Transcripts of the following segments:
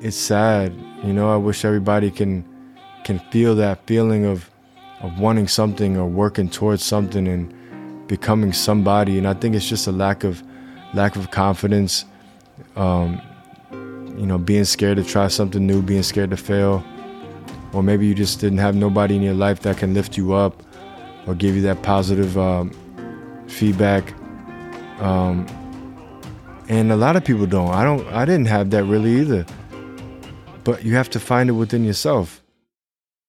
it's sad. You know, I wish everybody can can feel that feeling of of wanting something or working towards something and becoming somebody. And I think it's just a lack of lack of confidence. Um, you know, being scared to try something new, being scared to fail, or maybe you just didn't have nobody in your life that can lift you up or give you that positive um, feedback. Um, and a lot of people don't. I don't. I didn't have that really either. But you have to find it within yourself.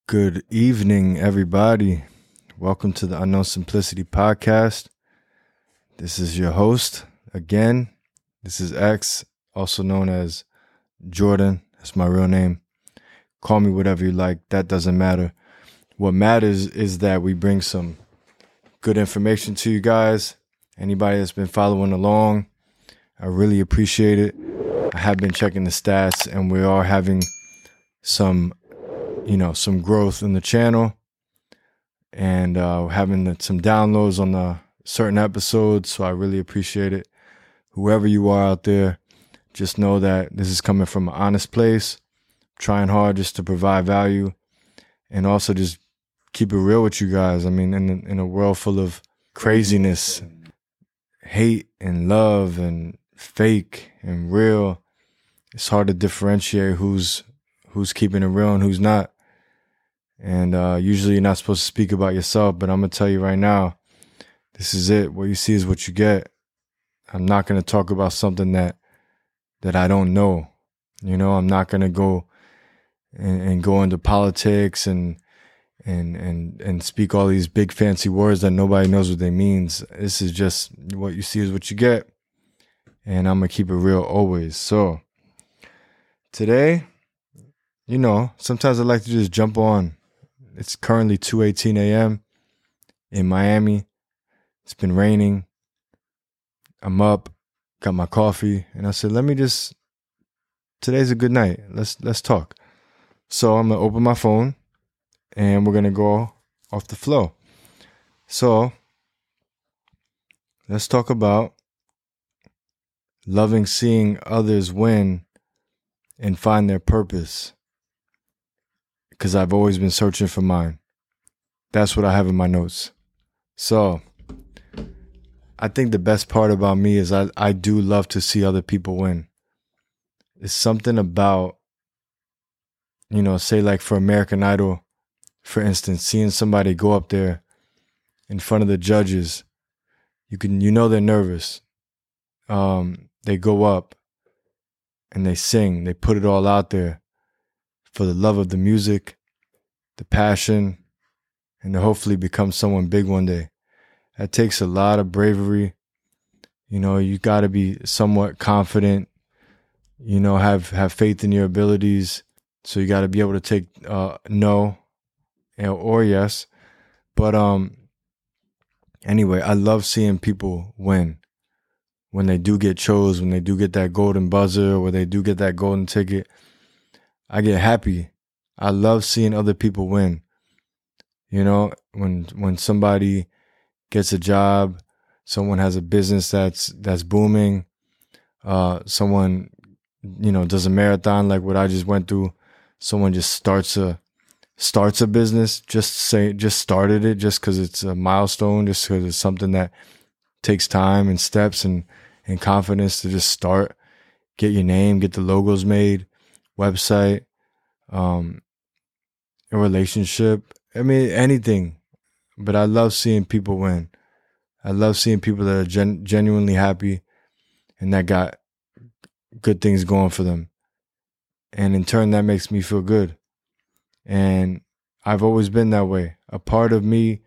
Good evening, everybody. Welcome to the Unknown Simplicity podcast. This is your host again. This is X, also known as Jordan. That's my real name. Call me whatever you like. That doesn't matter. What matters is that we bring some good information to you guys. Anybody that's been following along, I really appreciate it. I have been checking the stats and we are having some, you know, some growth in the channel and uh, having some downloads on the certain episodes. So I really appreciate it. Whoever you are out there, just know that this is coming from an honest place, trying hard just to provide value and also just keep it real with you guys. I mean, in, in a world full of craziness, hate and love and fake and real, it's hard to differentiate who's who's keeping it real and who's not. And uh, usually you're not supposed to speak about yourself, but I'm gonna tell you right now, this is it. What you see is what you get. I'm not gonna talk about something that that I don't know. You know, I'm not gonna go and, and go into politics and and and and speak all these big fancy words that nobody knows what they means. This is just what you see is what you get. And I'm gonna keep it real always. So today, you know, sometimes I like to just jump on. It's currently 2:18 a.m. in Miami. It's been raining. I'm up, got my coffee, and I said, "Let me just today's a good night. Let's let's talk." So I'm going to open my phone and we're going to go off the flow. So let's talk about loving seeing others win and find their purpose. Because I've always been searching for mine. That's what I have in my notes. So I think the best part about me is I, I do love to see other people win. It's something about, you know, say like for American Idol, for instance, seeing somebody go up there in front of the judges, you can you know they're nervous. Um, they go up and they sing, they put it all out there for the love of the music, the passion, and to hopefully become someone big one day. That takes a lot of bravery. You know, you got to be somewhat confident. You know, have have faith in your abilities. So you got to be able to take uh, no or yes. But um anyway, I love seeing people win. When they do get chose, when they do get that golden buzzer, or they do get that golden ticket, I get happy. I love seeing other people win. You know, when when somebody gets a job, someone has a business that's that's booming, uh, someone you know does a marathon like what I just went through, someone just starts a starts a business, just say just started it just because it's a milestone, just because it's something that takes time and steps and and confidence to just start, get your name, get the logos made, website, um, a relationship. I mean anything, but I love seeing people win. I love seeing people that are gen- genuinely happy and that got good things going for them. And in turn, that makes me feel good. And I've always been that way. A part of me,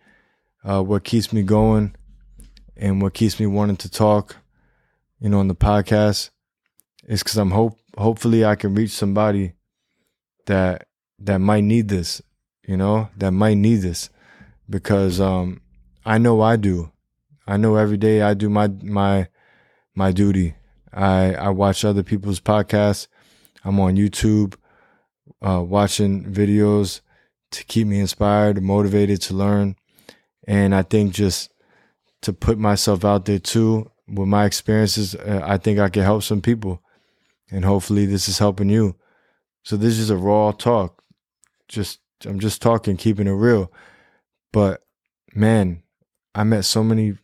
uh, what keeps me going and what keeps me wanting to talk, you know, on the podcast is because I'm hope hopefully I can reach somebody that that might need this, you know, that might need this because um I know I do. I know every day I do my my my duty. I I watch other people's podcasts. I'm on YouTube uh, watching videos to keep me inspired, motivated to learn. And I think just to put myself out there too with my experiences, uh, I think I can help some people. And hopefully this is helping you. So this is a raw talk. Just I'm just talking, keeping it real. But man, I met so many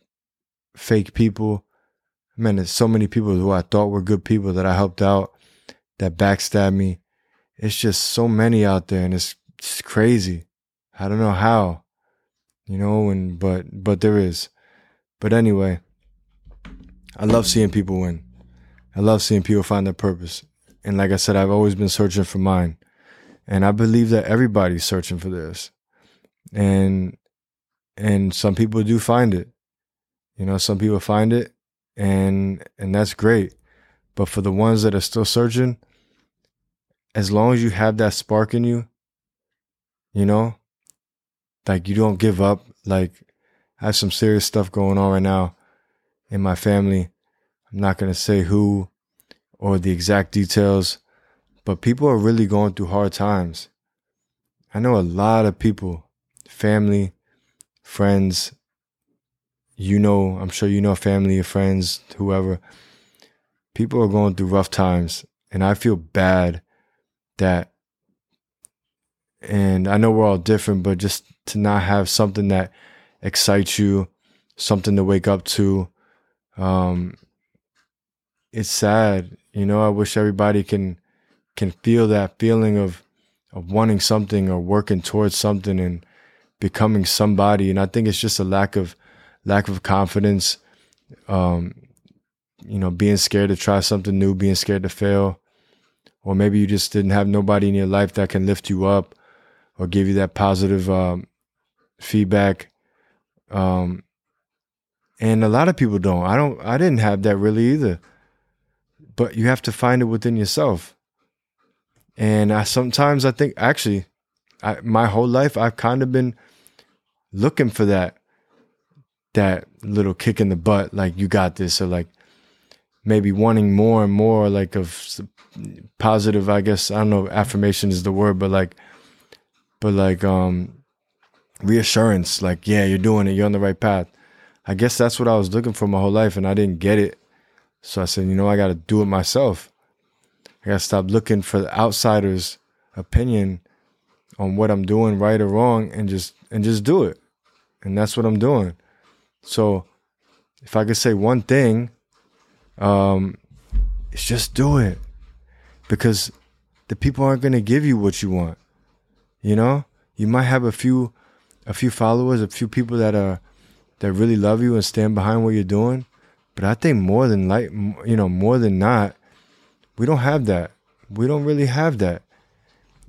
fake people. Man, there's so many people who I thought were good people that I helped out that backstabbed me. It's just so many out there and it's, it's crazy. I don't know how. You know, and but but there is. But anyway, I love seeing people win. I love seeing people find their purpose. And like I said, I've always been searching for mine. And I believe that everybody's searching for theirs. And and some people do find it. You know, some people find it and and that's great. But for the ones that are still searching, as long as you have that spark in you, you know, like you don't give up. Like I have some serious stuff going on right now in my family. I'm not going to say who or the exact details, but people are really going through hard times. I know a lot of people, family, friends, you know, I'm sure you know family, friends, whoever. People are going through rough times, and I feel bad that and I know we're all different, but just to not have something that excites you, something to wake up to, um, it's sad. You know, I wish everybody can can feel that feeling of of wanting something or working towards something and becoming somebody. And I think it's just a lack of lack of confidence. Um, you know, being scared to try something new, being scared to fail. Or maybe you just didn't have nobody in your life that can lift you up or give you that positive um, feedback. Um, and a lot of people don't. I don't. I didn't have that really either. But you have to find it within yourself. And I sometimes I think actually, I, my whole life I've kind of been looking for that that little kick in the butt, like you got this, or like maybe wanting more and more, like of positive. I guess I don't know. Affirmation is the word, but like, but like um, reassurance. Like, yeah, you're doing it. You're on the right path. I guess that's what I was looking for my whole life, and I didn't get it. So I said, you know, I got to do it myself. I got to stop looking for the outsider's opinion on what I'm doing right or wrong, and just and just do it. And that's what I'm doing. So, if I could say one thing, um, it's just do it, because the people aren't going to give you what you want. You know, you might have a few, a few followers, a few people that are that really love you and stand behind what you're doing. But I think more than like, you know, more than not, we don't have that. We don't really have that.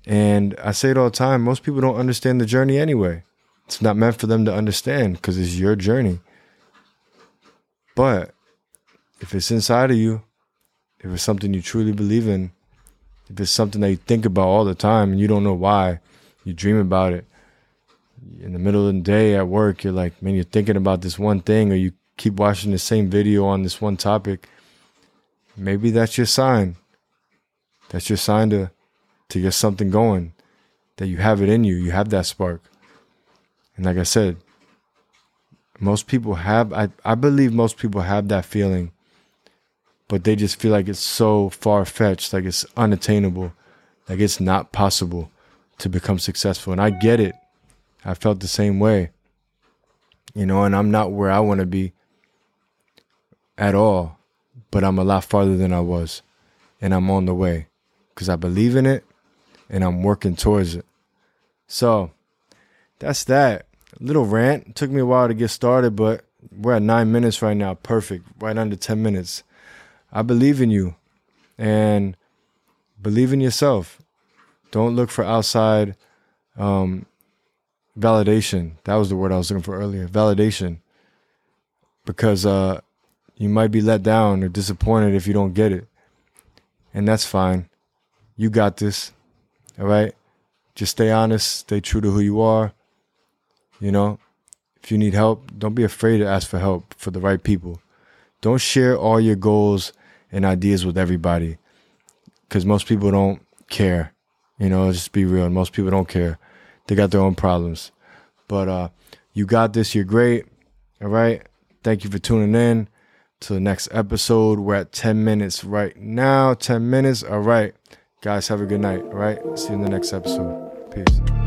And I say it all the time. Most people don't understand the journey anyway. It's not meant for them to understand because it's your journey. But if it's inside of you, if it's something you truly believe in, if it's something that you think about all the time and you don't know why, you dream about it, in the middle of the day at work, you're like, man, you're thinking about this one thing, or you keep watching the same video on this one topic. Maybe that's your sign. That's your sign to to get something going. That you have it in you. You have that spark. And like I said, most people have I, I believe most people have that feeling, but they just feel like it's so far fetched, like it's unattainable, like it's not possible to become successful. And I get it. I felt the same way. You know, and I'm not where I want to be at all, but I'm a lot farther than I was. And I'm on the way because I believe in it and I'm working towards it. So that's that. A little rant. It took me a while to get started, but we're at nine minutes right now. Perfect. Right under 10 minutes. I believe in you and believe in yourself. Don't look for outside um, validation. That was the word I was looking for earlier. Validation. Because uh, you might be let down or disappointed if you don't get it. And that's fine. You got this. All right? Just stay honest, stay true to who you are. You know, if you need help, don't be afraid to ask for help for the right people. Don't share all your goals and ideas with everybody because most people don't care. You know, just be real. Most people don't care. They got their own problems. But uh, you got this. You're great. All right. Thank you for tuning in to the next episode. We're at 10 minutes right now. 10 minutes. All right. Guys, have a good night. All right. See you in the next episode. Peace.